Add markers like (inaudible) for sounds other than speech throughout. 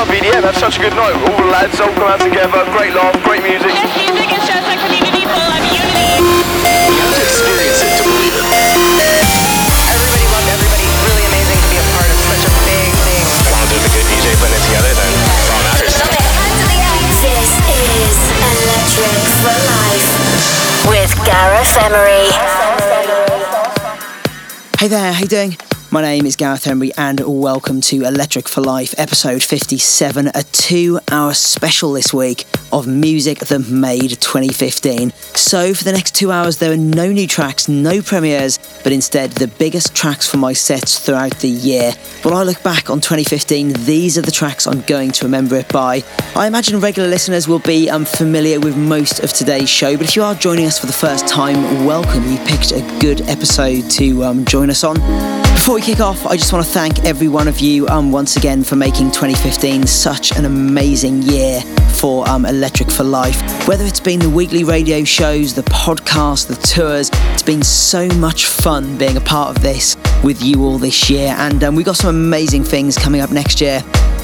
love EDM. Had such a good night. All the lads all come out together. Great laugh, great music. Yes, music is just like community full of unity. You have to experience it to believe it. Everybody loved everybody. Really amazing to be a part of such a big thing. As long as there's a good DJ putting it together, then that's all that matters. This is Electric for Life with Gareth Emery. Hey there, how you doing? My name is Gareth Emery and welcome to Electric for Life episode 57, a two hour special this week of music that made 2015. So, for the next two hours, there are no new tracks, no premieres, but instead the biggest tracks from my sets throughout the year. When I look back on 2015, these are the tracks I'm going to remember it by. I imagine regular listeners will be um, familiar with most of today's show, but if you are joining us for the first time, welcome. You picked a good episode to um, join us on. Before we kick off, I just want to thank every one of you um, once again for making 2015 such an amazing year for um, Electric for Life. Whether it's been the weekly radio shows, the podcast, the tours, it's been so much fun being a part of this with you all this year, and um, we've got some amazing things coming up next year.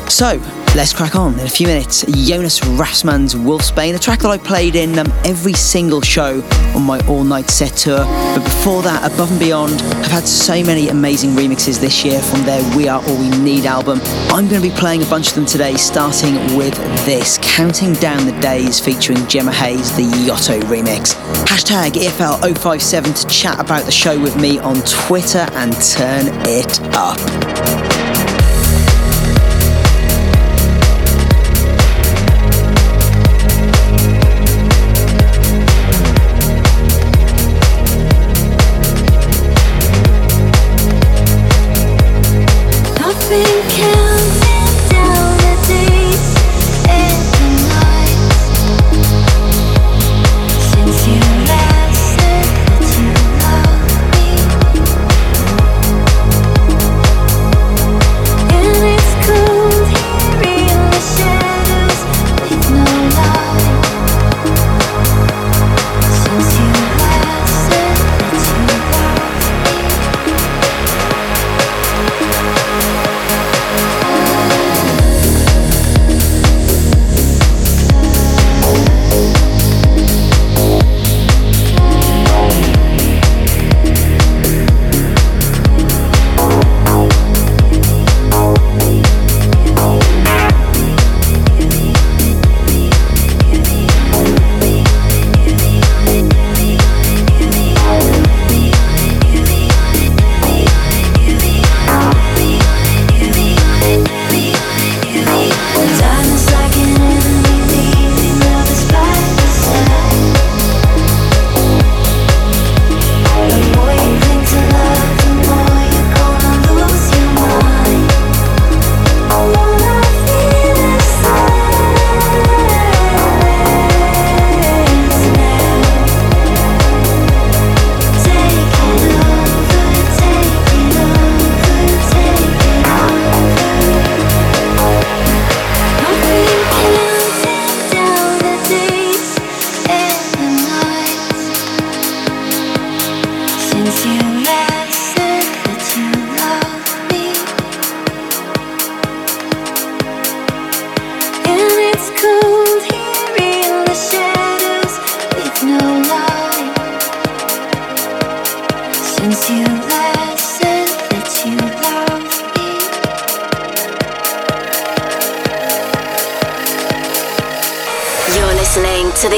So, let's crack on. In a few minutes, Jonas Rathsman's Wolfsbane, a track that I played in um, every single show on my all night set tour. But before that, Above and Beyond have had so many amazing remixes this year from their We Are All We Need album. I'm going to be playing a bunch of them today, starting with this Counting Down the Days featuring Gemma Hayes, the Yotto remix. Hashtag EFL057 to chat about the show with me on Twitter and turn it up.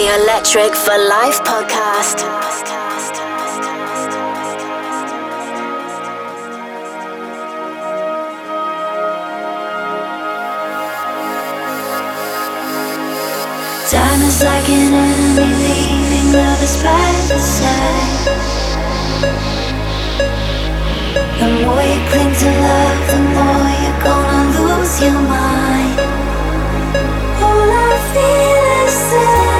Electric for Life podcast. Time is like an enemy leaving lovers by the side. The more you cling to love, the more you're gonna lose your mind. All I feel is silence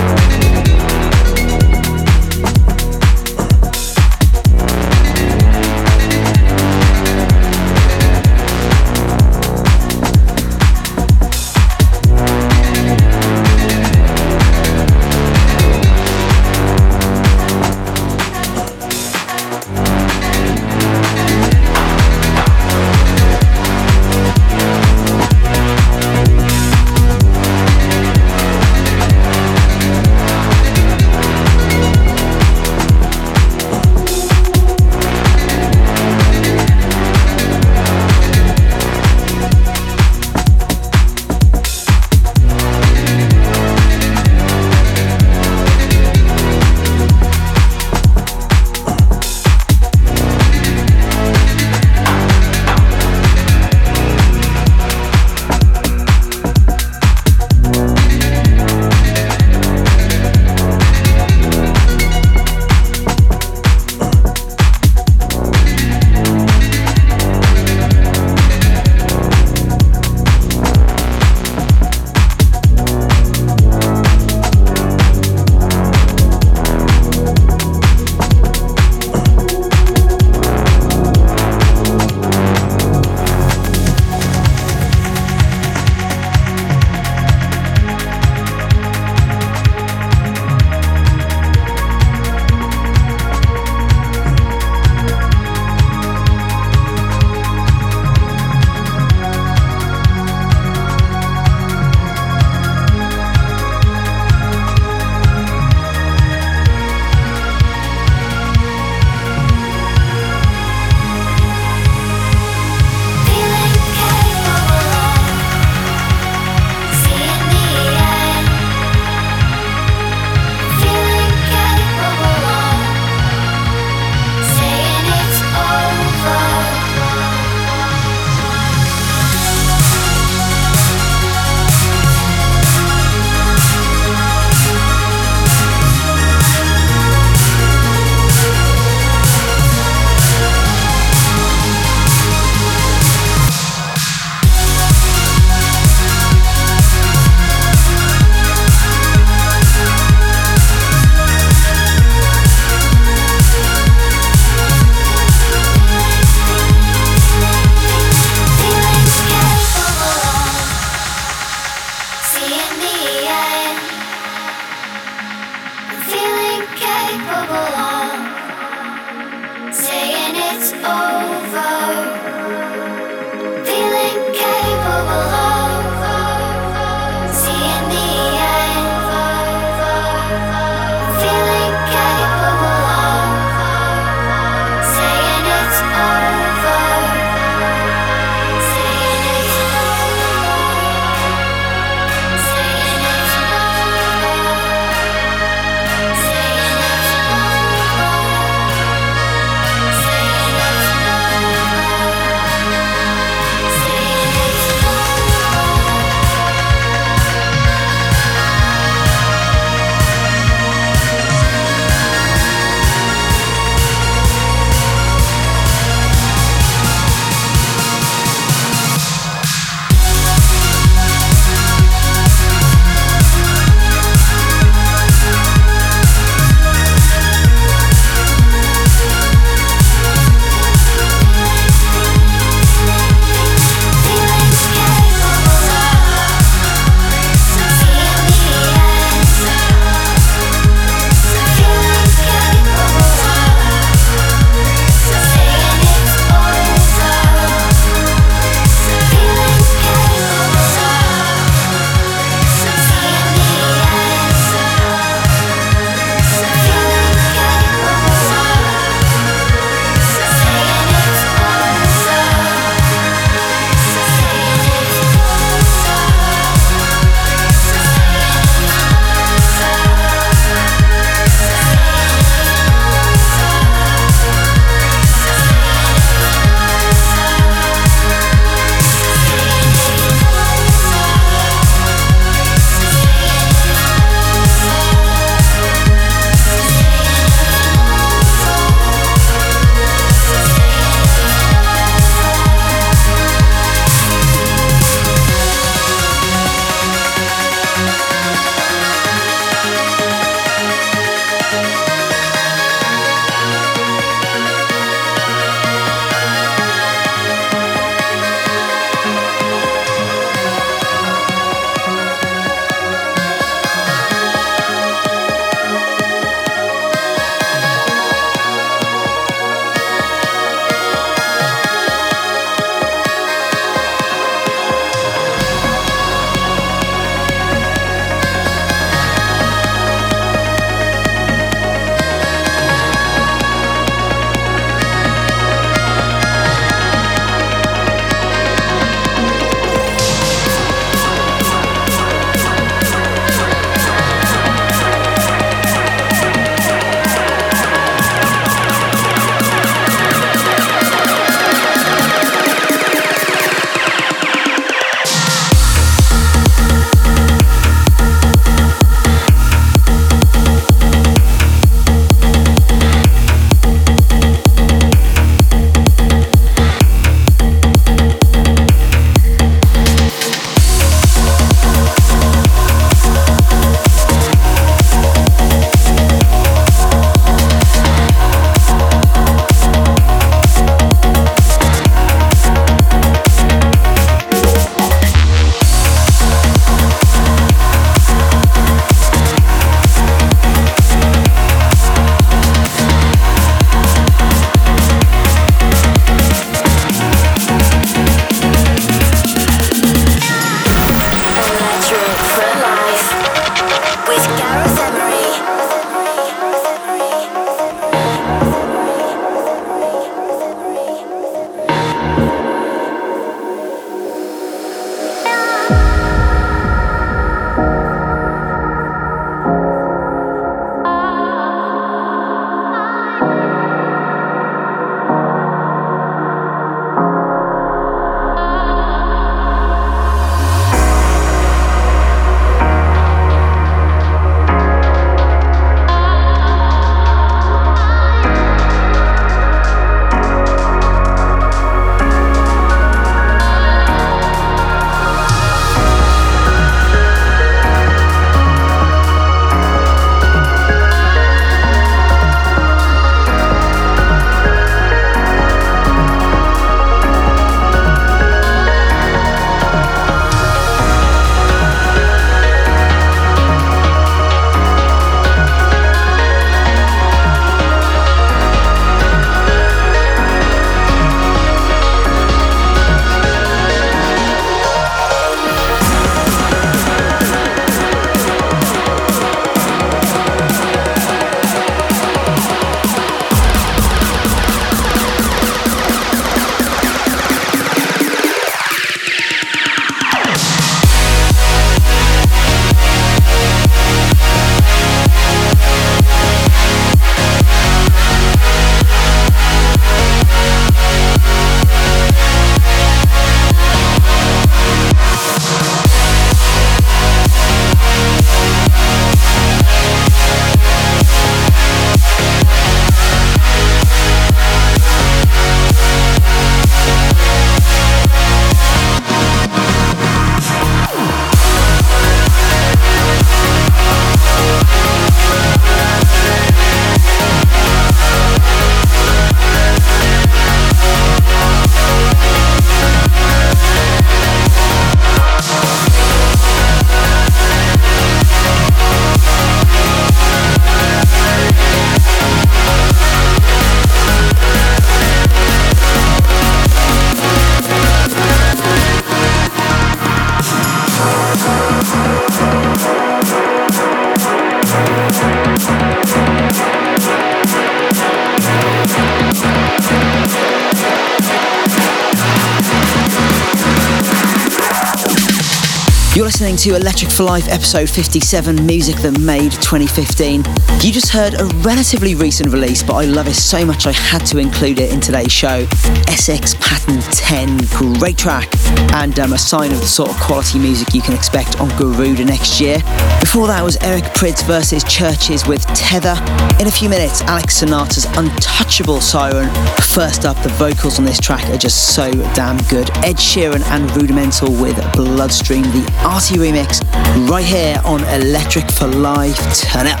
to Electric for Life episode 57, Music That Made 2015. You just heard a relatively recent release, but I love it so much I had to include it in today's show. Essex Pattern 10, great track, and um, a sign of the sort of quality music you can expect on Garuda next year. Before that was Eric Prydz versus CHVRCHES with Tether. In a few minutes, Alex Sonata's Untouchable Siren. First up, the vocals on this track are just so damn good. Ed Sheeran and Rudimental with Bloodstream, the Arty remix right here on Electric for Life. Turn up.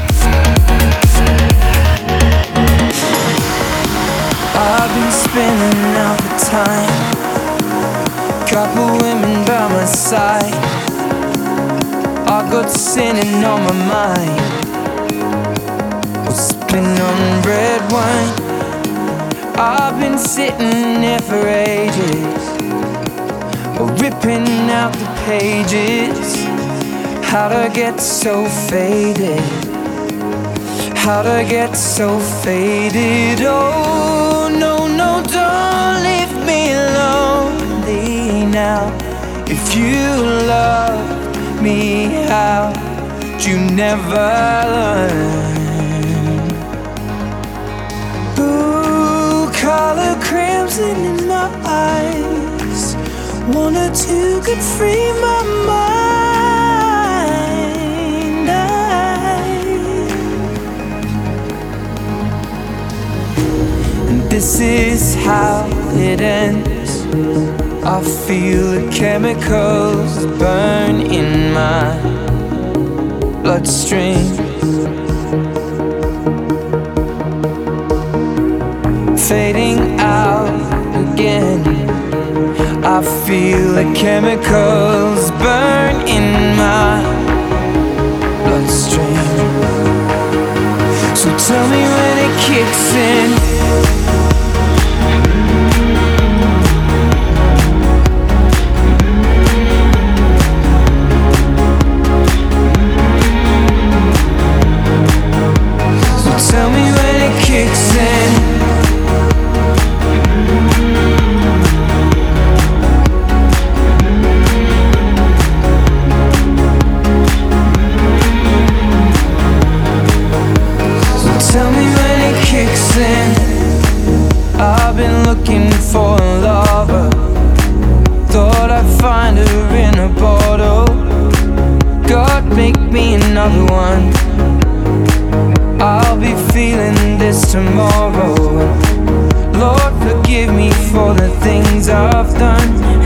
I've been spinning out the time. Couple women by my side. I got sinning on my mind. Sipping on red wine. I've been sitting there for ages ripping out the pages. How to get so faded? How to get so faded? Oh, no, no, don't leave me lonely now. If you love me, how you never learn? Blue color crimson in my eyes. Wanted to get free my mind. This is how it ends. I feel the chemicals burn in my bloodstream. Fading out again I feel the chemicals burn in my bloodstream. So tell me when it kicks in. another one. I'll be feeling this tomorrow. Lord, forgive me for the things I've done.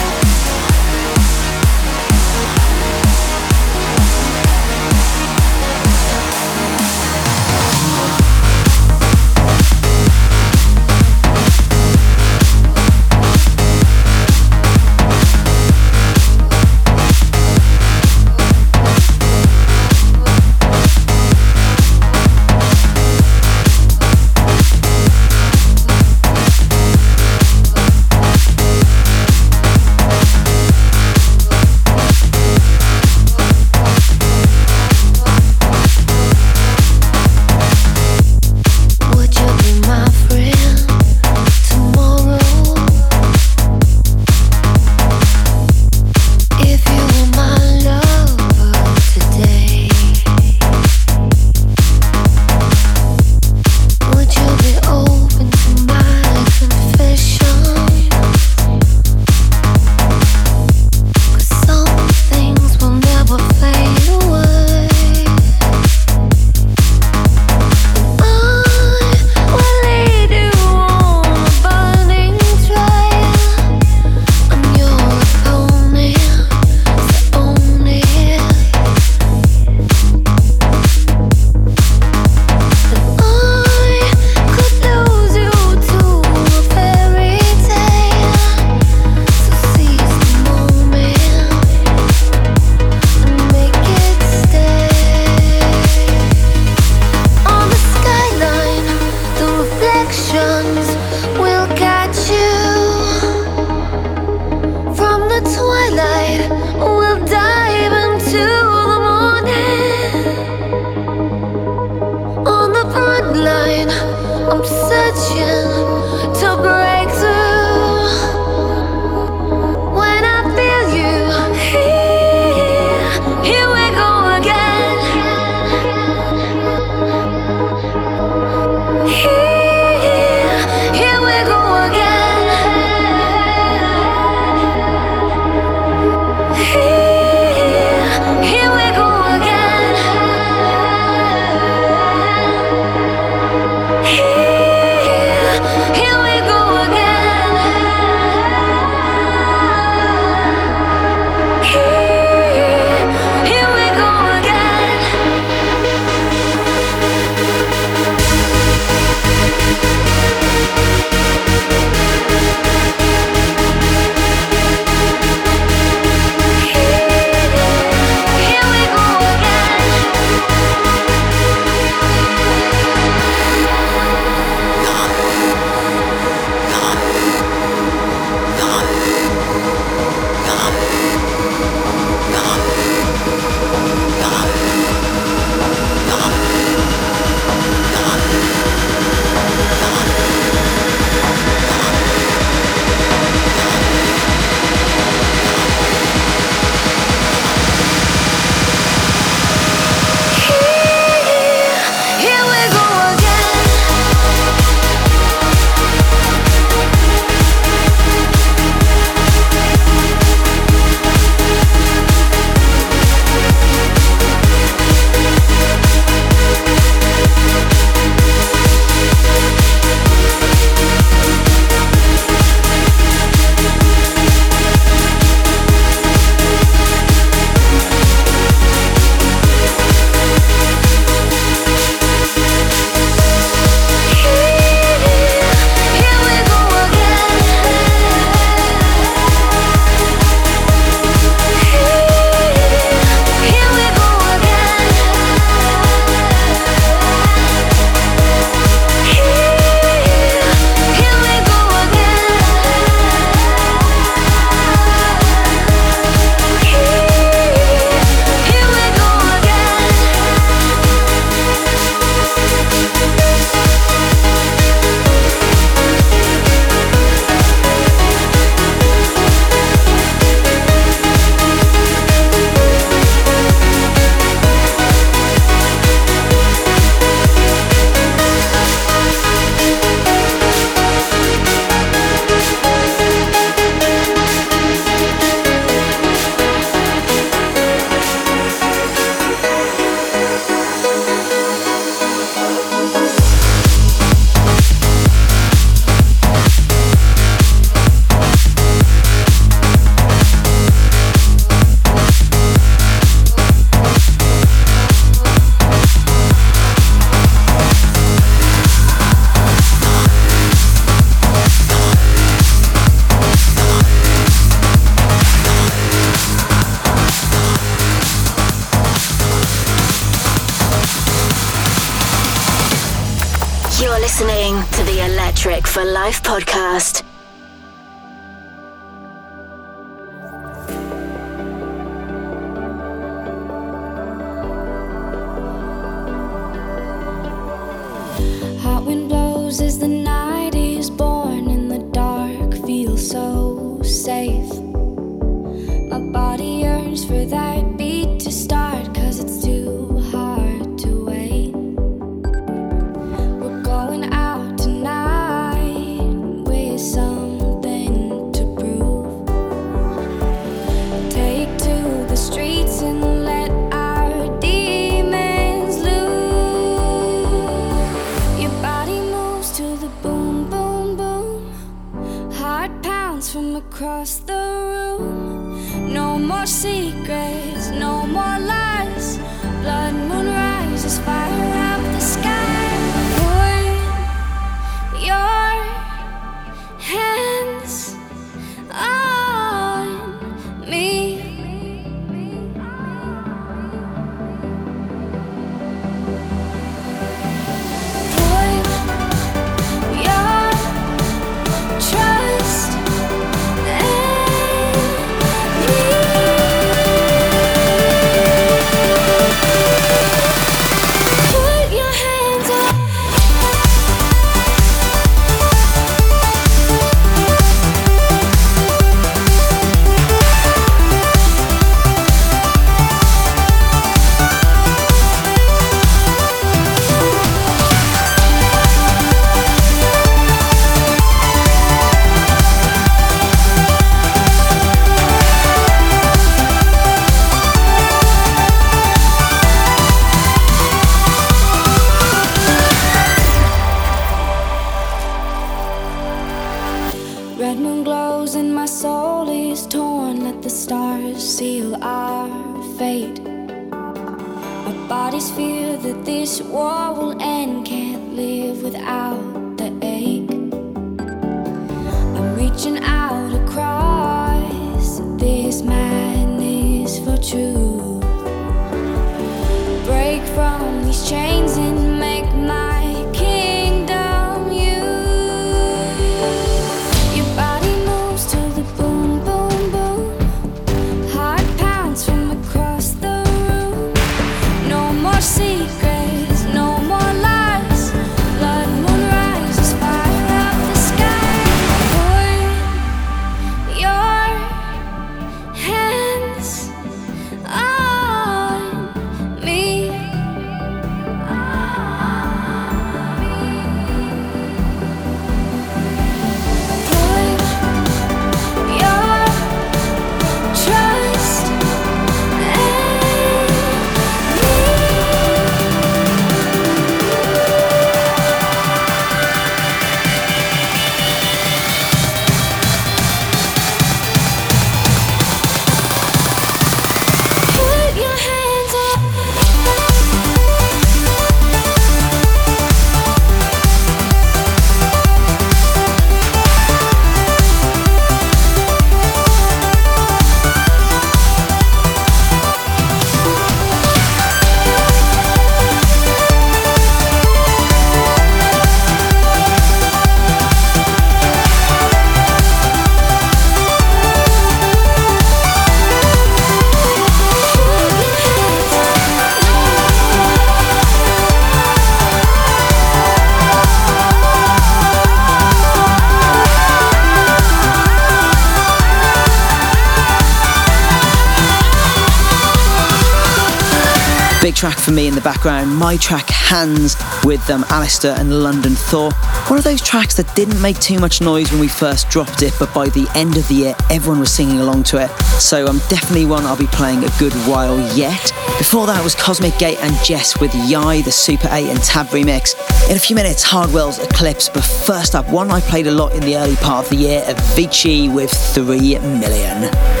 for me in the background, my track Hands with them, Alastor and London Thor. One of those tracks that didn't make too much noise when we first dropped it, but by the end of the year, everyone was singing along to it. So I'm definitely one I'll be playing a good while yet. Before that was Cosmic Gate and JES with Yai, the Super 8 and Tab remix. In a few minutes, Hardwell's Eclipse, but first up, one I played a lot in the early part of the year, Avicii with 3 million.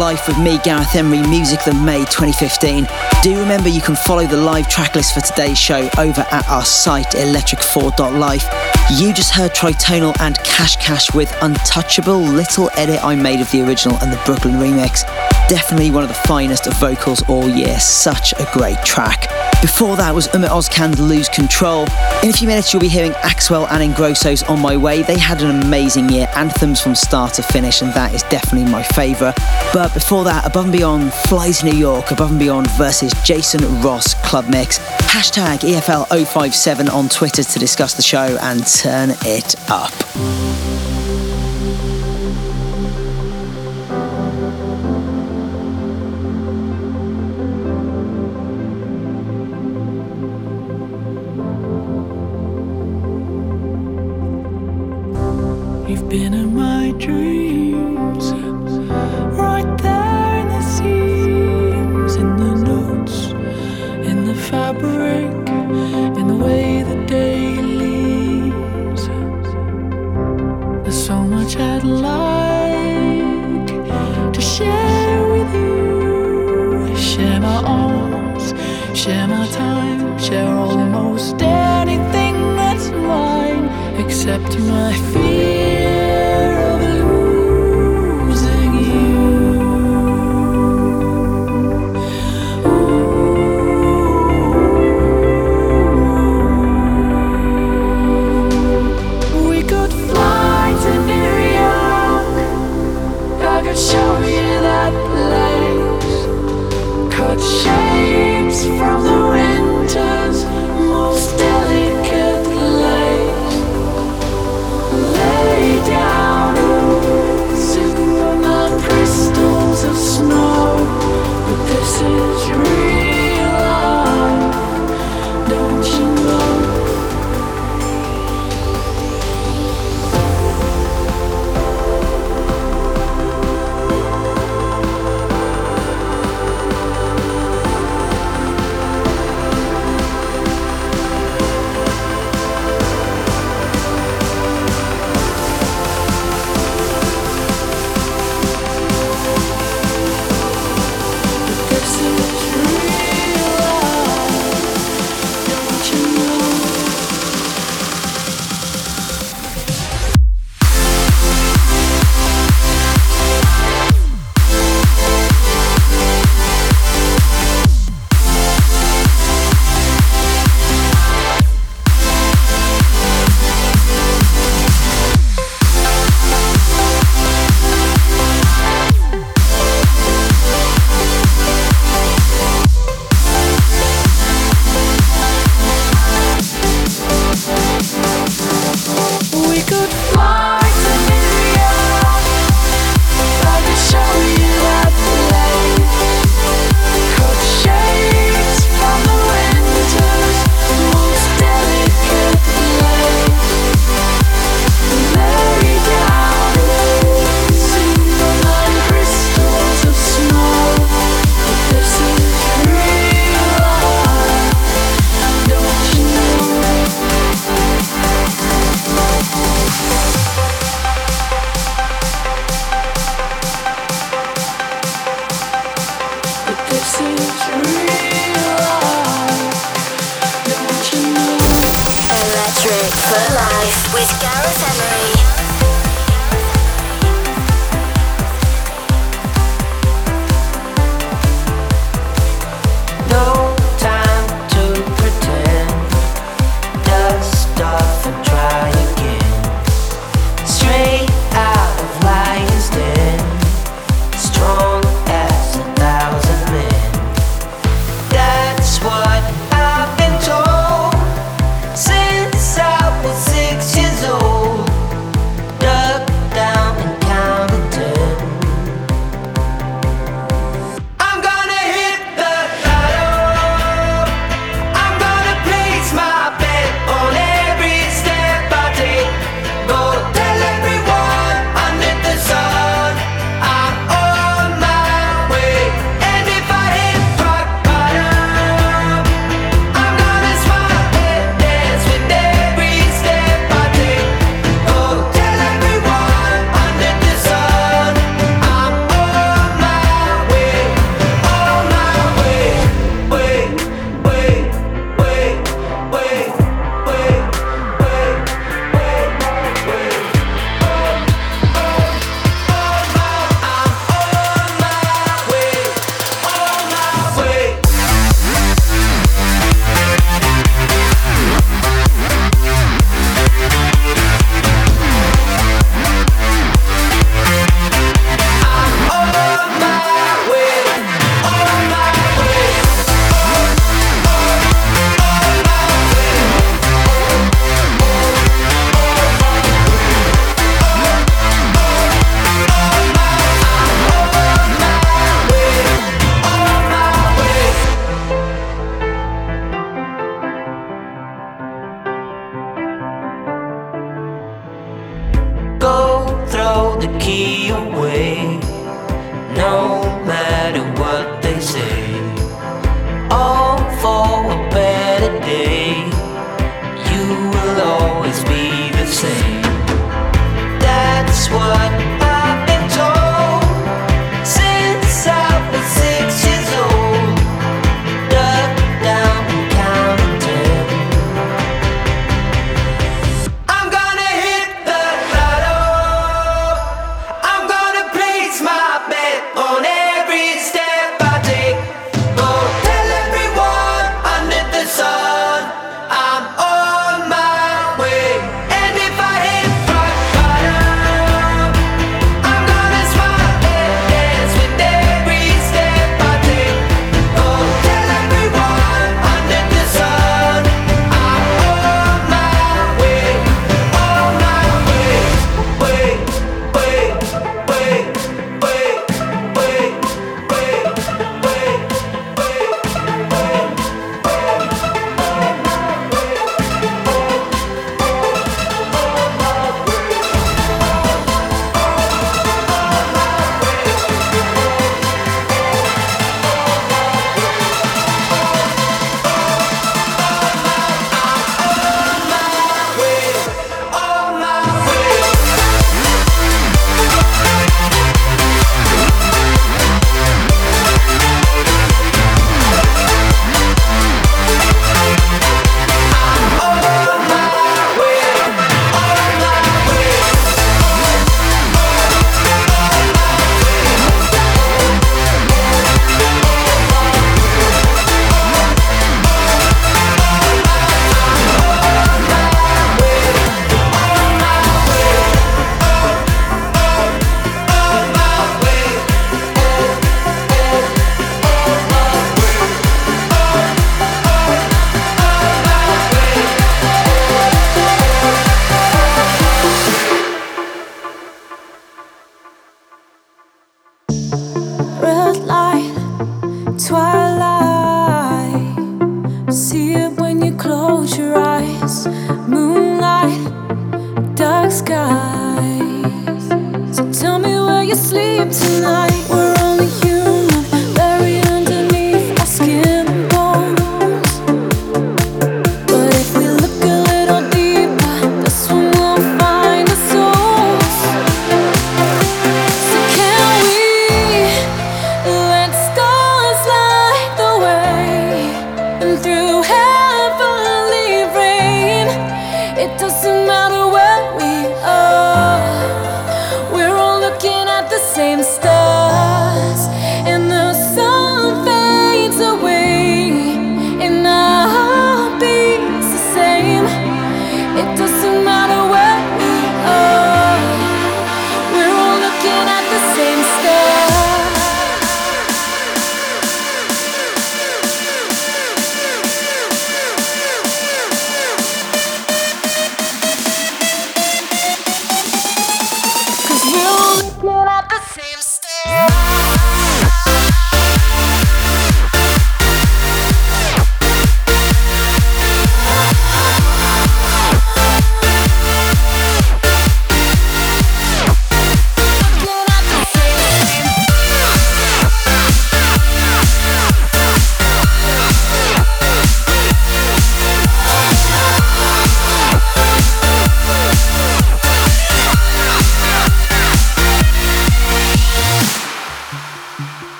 Life with me, Gareth Emery, music that made 2015. Do remember you can follow the live track list for today's show over at our site, electric4.life. You just heard Tritonal and Cash Cash with Untouchable, little edit I made of the original and the Brooklyn remix. Definitely one of the finest vocals all year, such a great track. Before that was Ummet Ozcan's Lose Control. In a few minutes, you'll be hearing Axwell and Ingrosso's On My Way. They had an amazing year, anthems from start to finish, and that is definitely my favourite. But before that, Above and Beyond flies New York, Above and Beyond versus Jason Ross Club Mix. Hashtag EFL057 on Twitter to discuss the show and turn it up.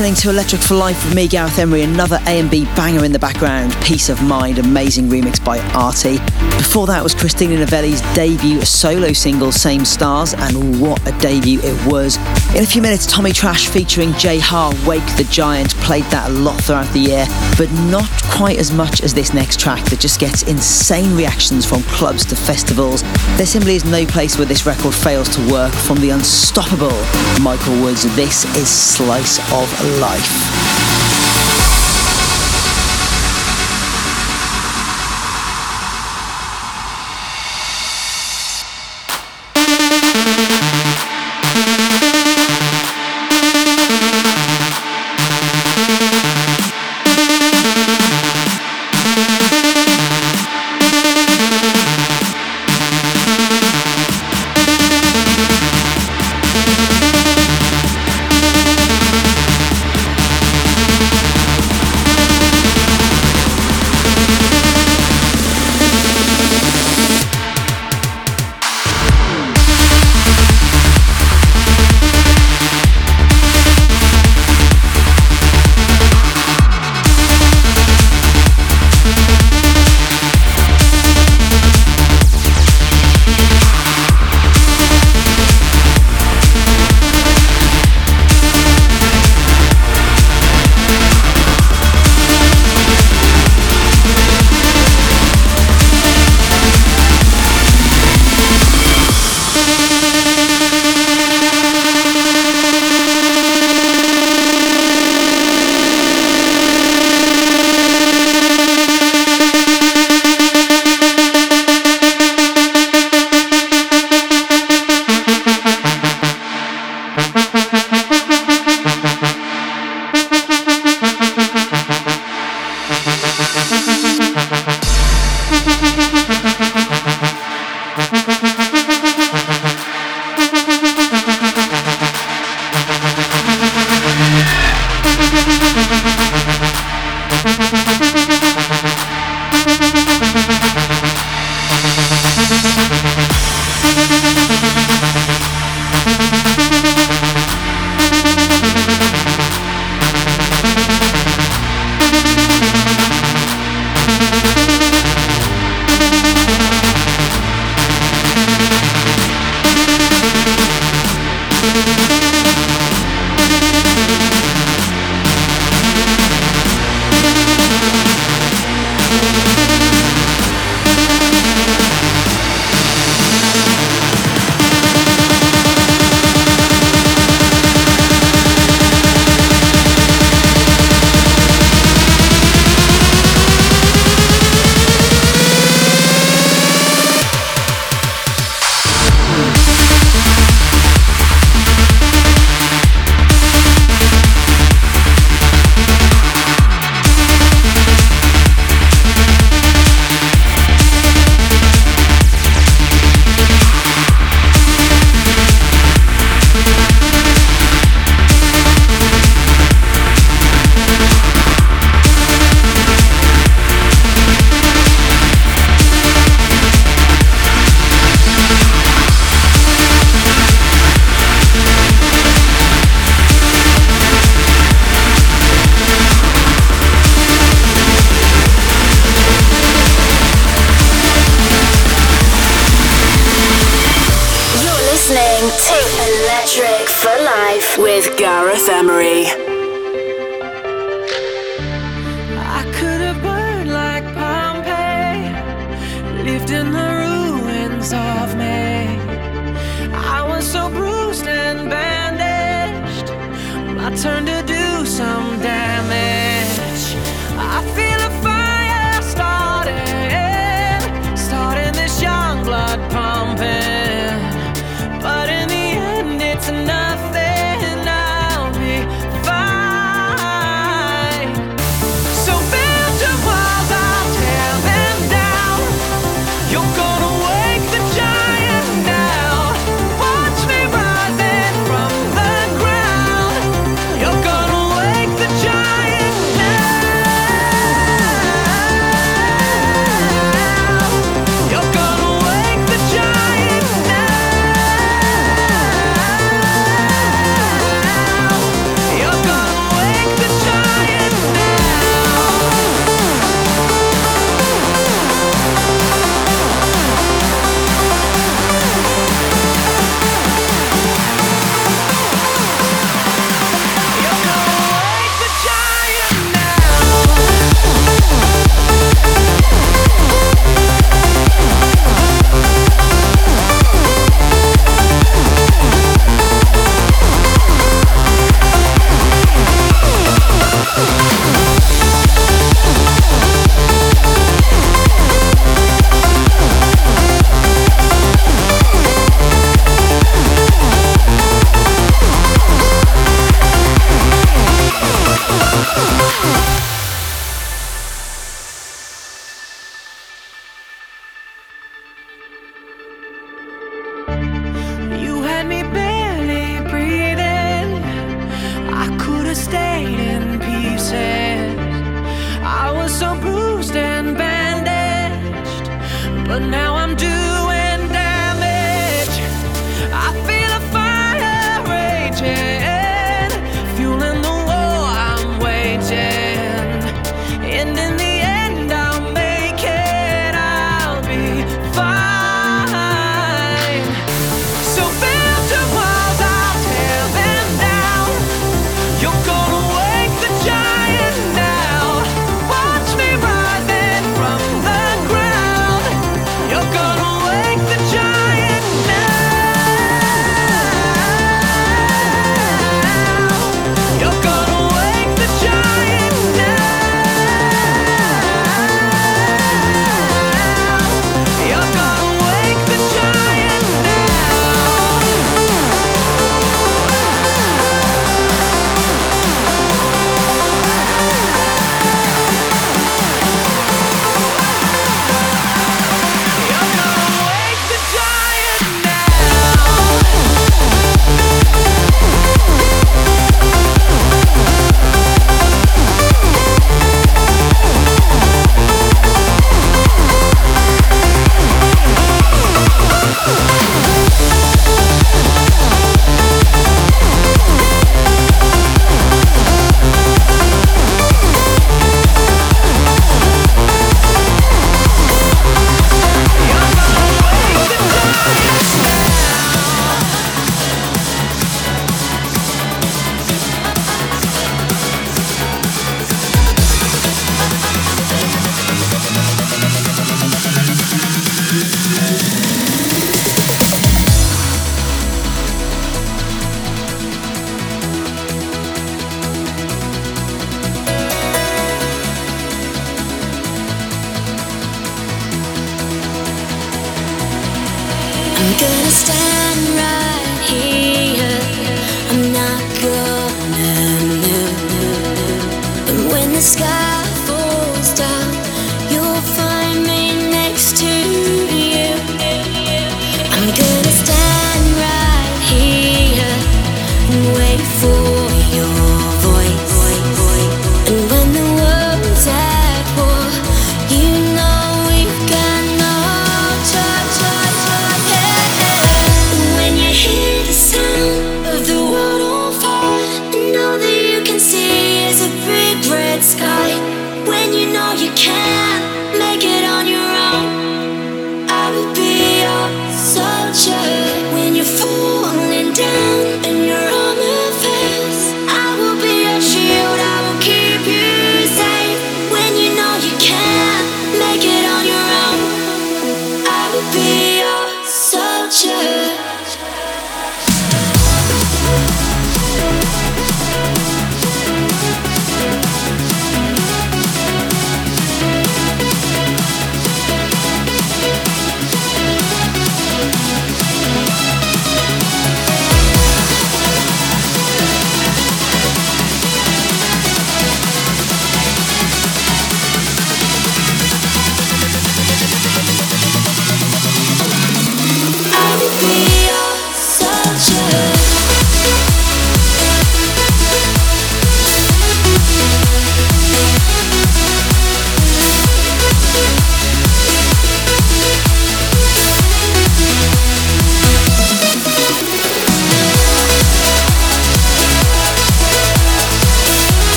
Listening to Electric for Life with me, Gareth Emery, another A&B banger in the background, Peace of Mind, amazing remix by Arty. Before that was Christina Novelli's debut solo single, Same Stars, and what a debut it was. In a few minutes, Tommy Trash featuring JHart, Wake the Giant, played that a lot throughout the year, but not quite as much as this next track that just gets insane reactions from clubs to festivals. There simply is no place where this record fails to work. From the unstoppable Michael Woods, this is Slice of Life.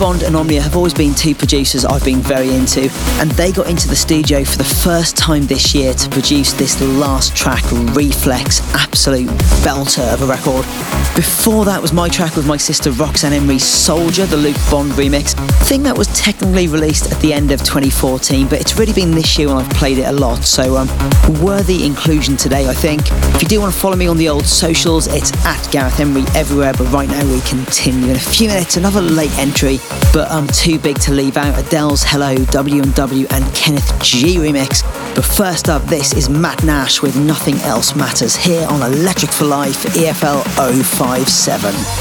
Bond and Omnia have always been two producers I've been very into, and they got into the studio for the first time this year to produce this last track, Reflex, absolute belter of a record. Before that was my track with my sister Roxanne Emery's Soldier, the Luke Bond remix. Thing that was technically released at the end of 2014, but it's really been this year when I've played it a lot, so um, worthy inclusion today, I think. If you do want to follow me on the old socials, it's at Gareth Emery everywhere, but right now we continue. In a few minutes, another late entry, but um, too big to leave out Adele's Hello, W&W and Kenneth G remix. But first up, this is Matt Nash with Nothing Else Matters here on Electric for Life EFL 057.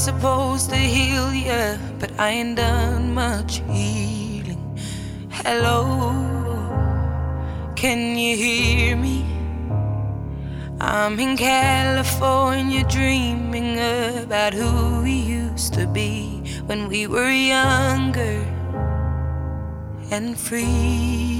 Supposed to heal ya, but I ain't done much healing. Hello, can you hear me? I'm in California dreaming about who we used to be when we were younger and free.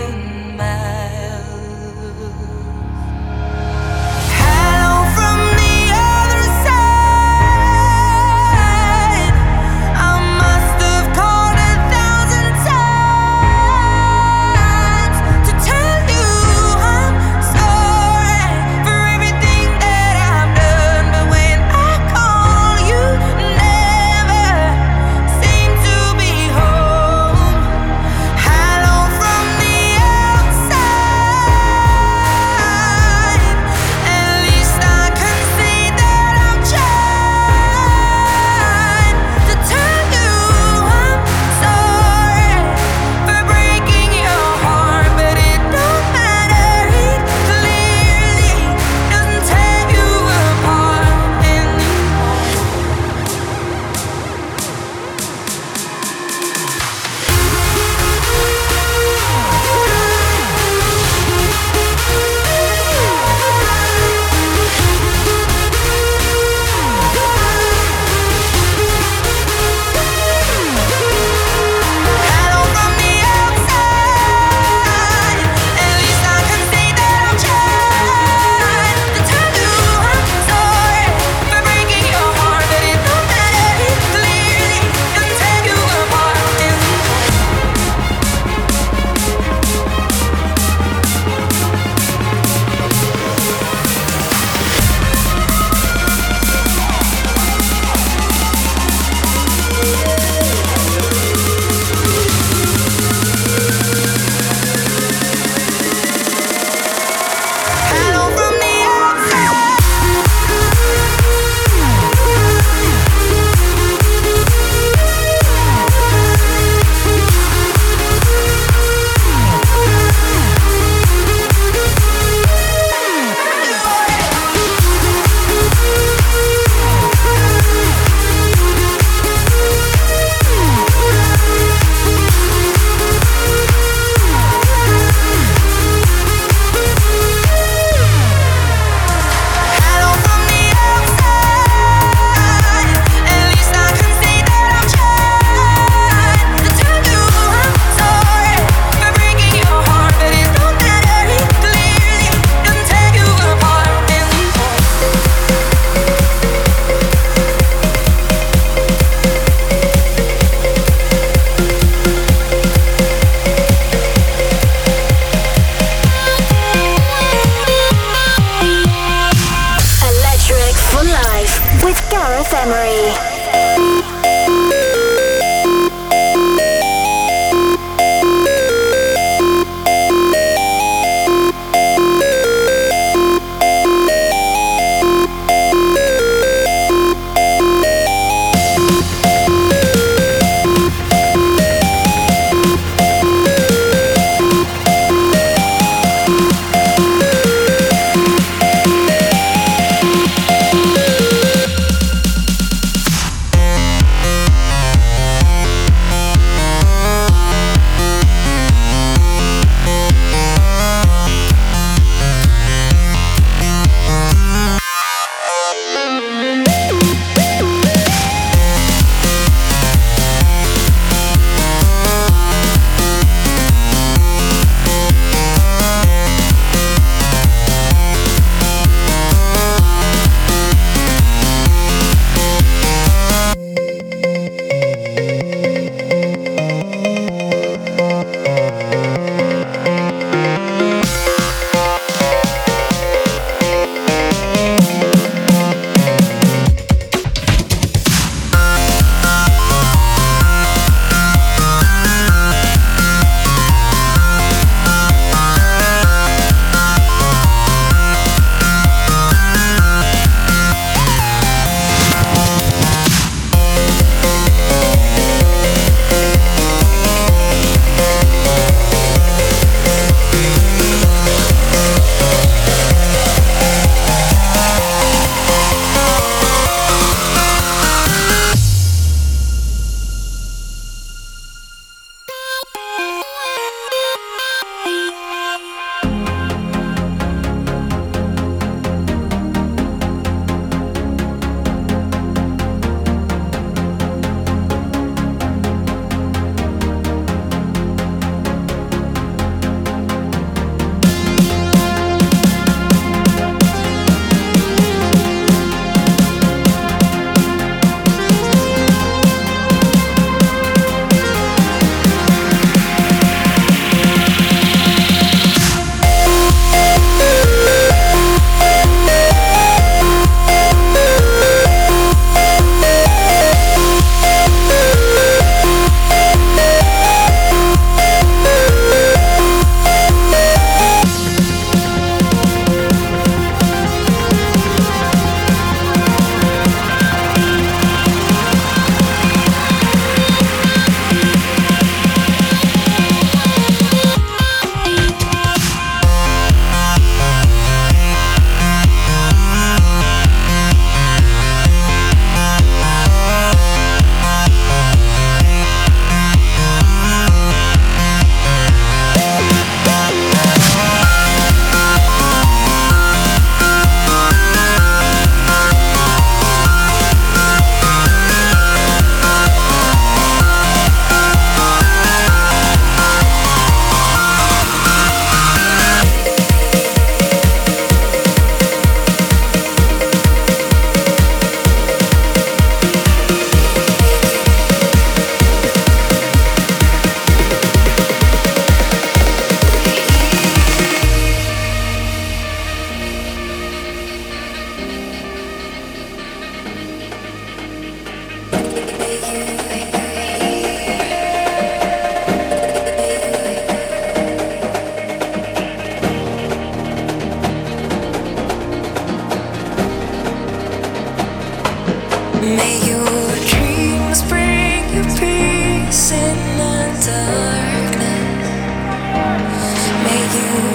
you.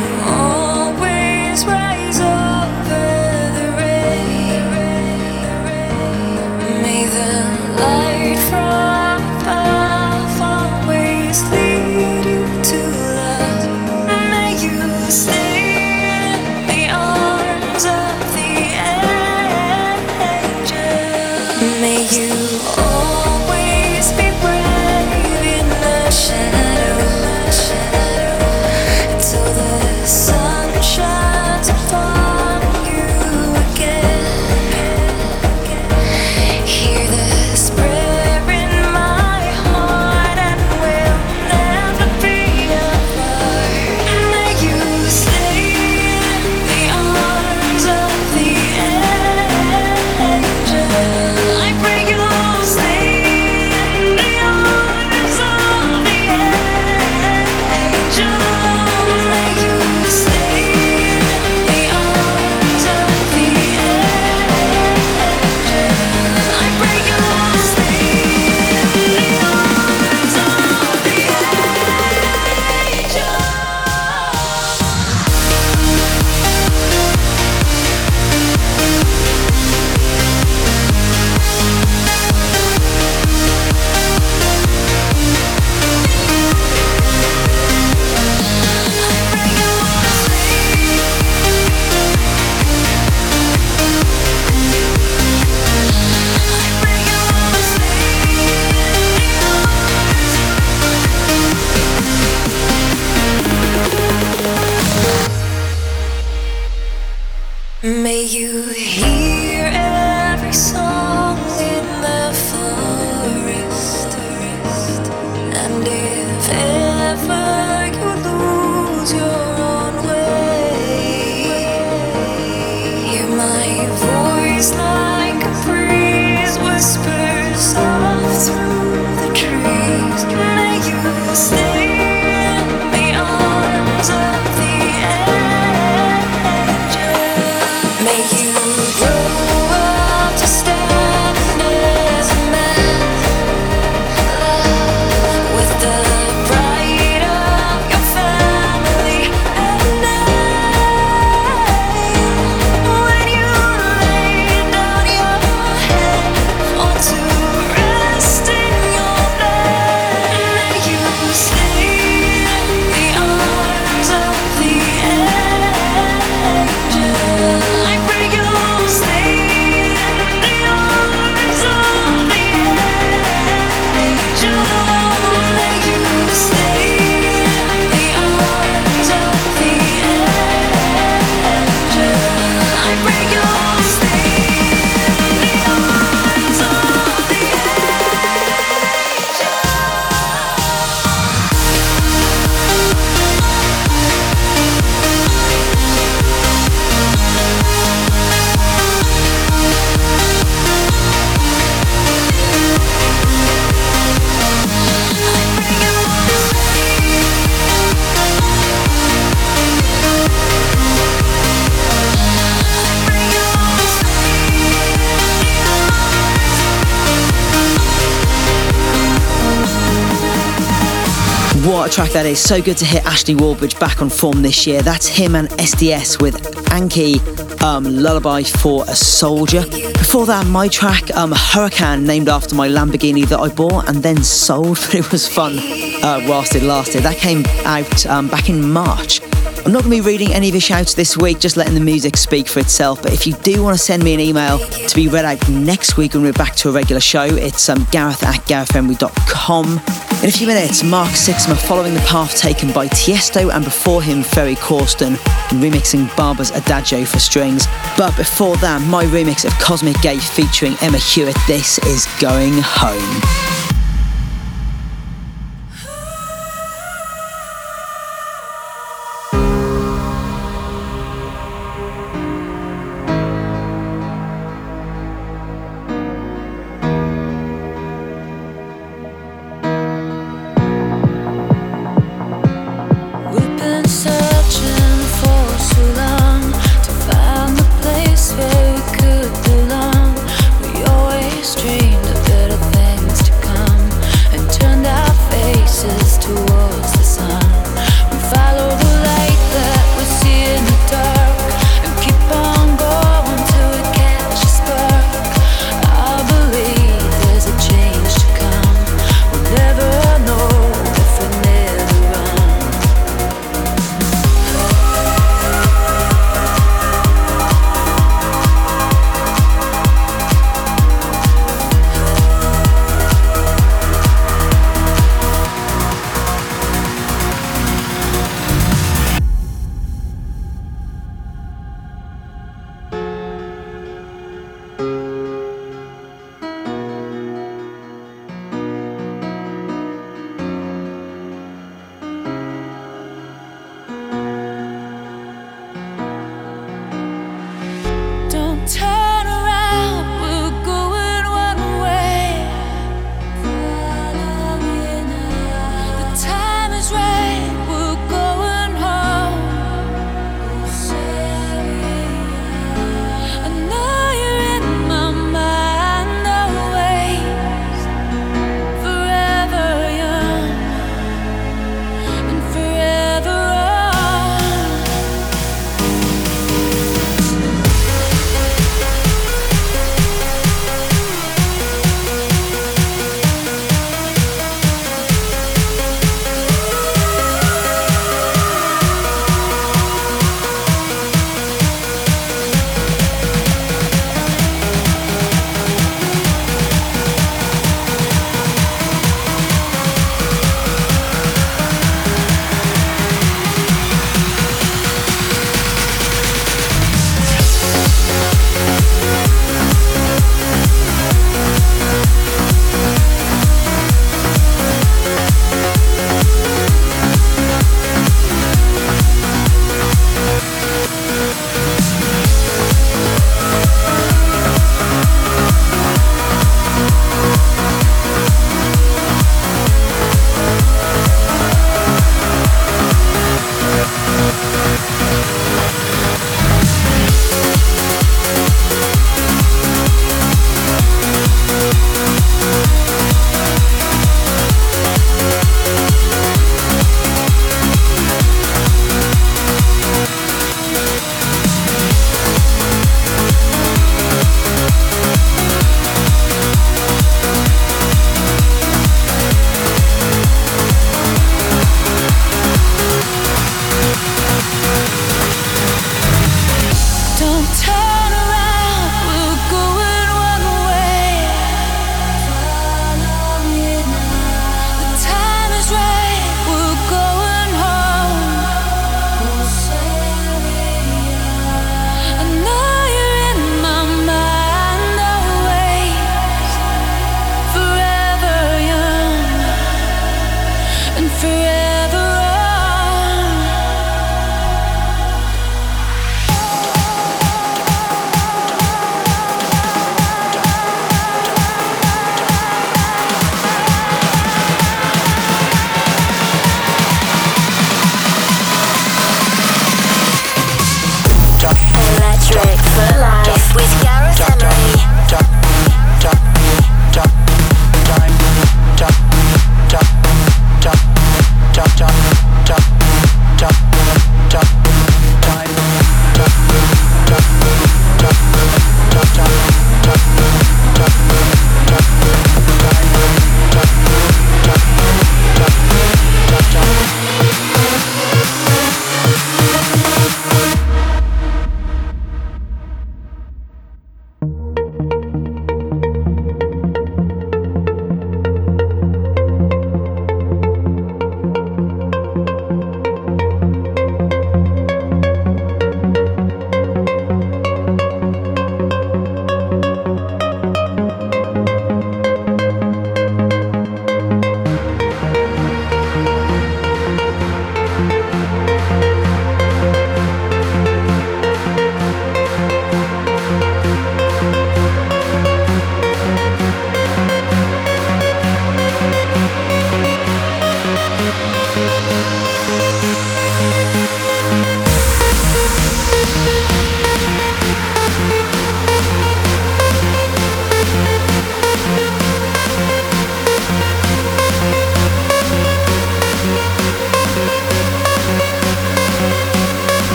That is. So good to hear Ashley Wallbridge back on form this year. That's him and SDS with Anki um, Lullaby for a Soldier. Before that, my track, um, Huracan, named after my Lamborghini that I bought and then sold, (laughs) but it was fun uh, whilst it lasted. That came out um, back in March. I'm not going to be reading any of your shouts this week, just letting the music speak for itself. But if you do want to send me an email to be read out next week when we're back to a regular show, it's um, gareth at garethemery.com. In a few minutes, Mark Sixma following the path taken by Tiesto and before him Ferry Corsten remixing Barber's Adagio for strings. But before that, my remix of Cosmic Gate featuring Emma Hewitt, This is Going Home.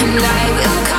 Sacrifice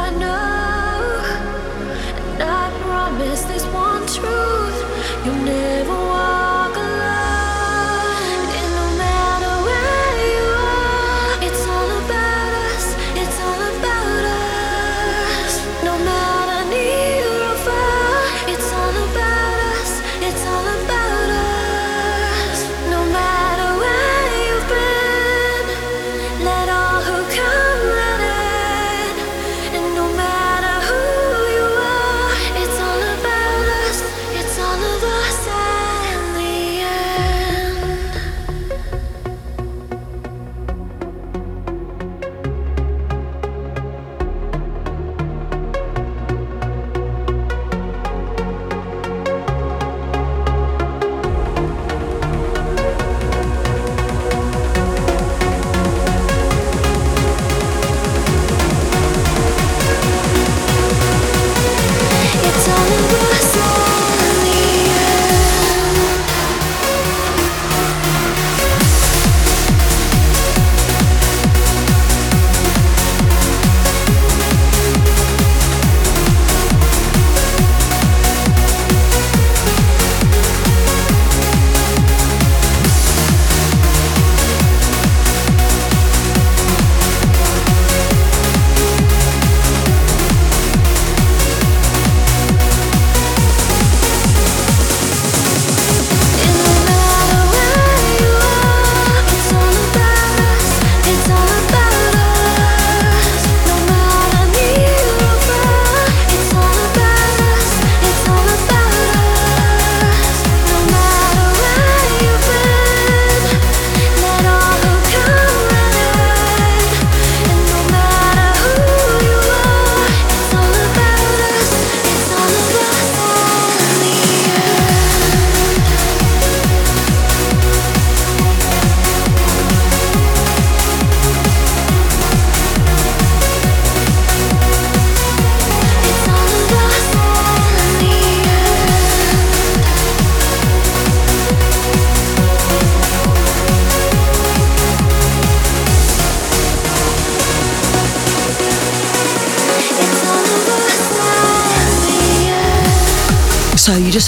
I know,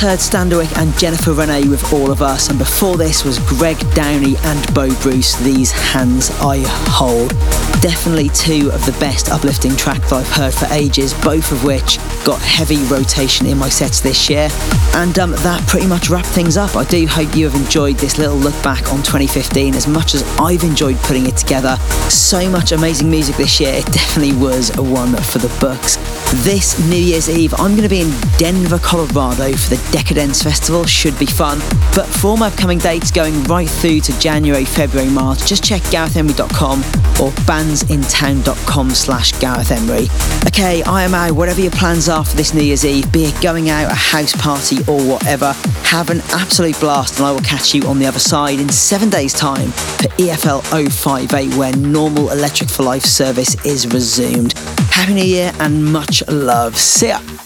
heard Standerwick and Jennifer Renee with All of Us, and before this was Greg Downey and Bo Bruce, These Hands I Hold. Definitely two of the best uplifting tracks I've heard for ages, both of which got heavy rotation in my sets this year. And um, that pretty much wrapped things up. I do hope you have enjoyed this little look back on 2015 as much as I've enjoyed putting it together. So much amazing music this year, it definitely was a one for the books. This New Year's Eve, I'm going to be in Denver, Colorado for the Decadence Festival. Should be fun. But for all my upcoming dates going right through to January, February, March, just check GarethEmery.com or bandsintown.com slash Gareth Emery. Okay, I am out. Whatever your plans are for this New Year's Eve, be it going out, a house party, or whatever, have an absolute blast, and I will catch you on the other side in seven days' time for EFL 058, where normal Electric for Life service is resumed. Happy New Year and much love. See ya.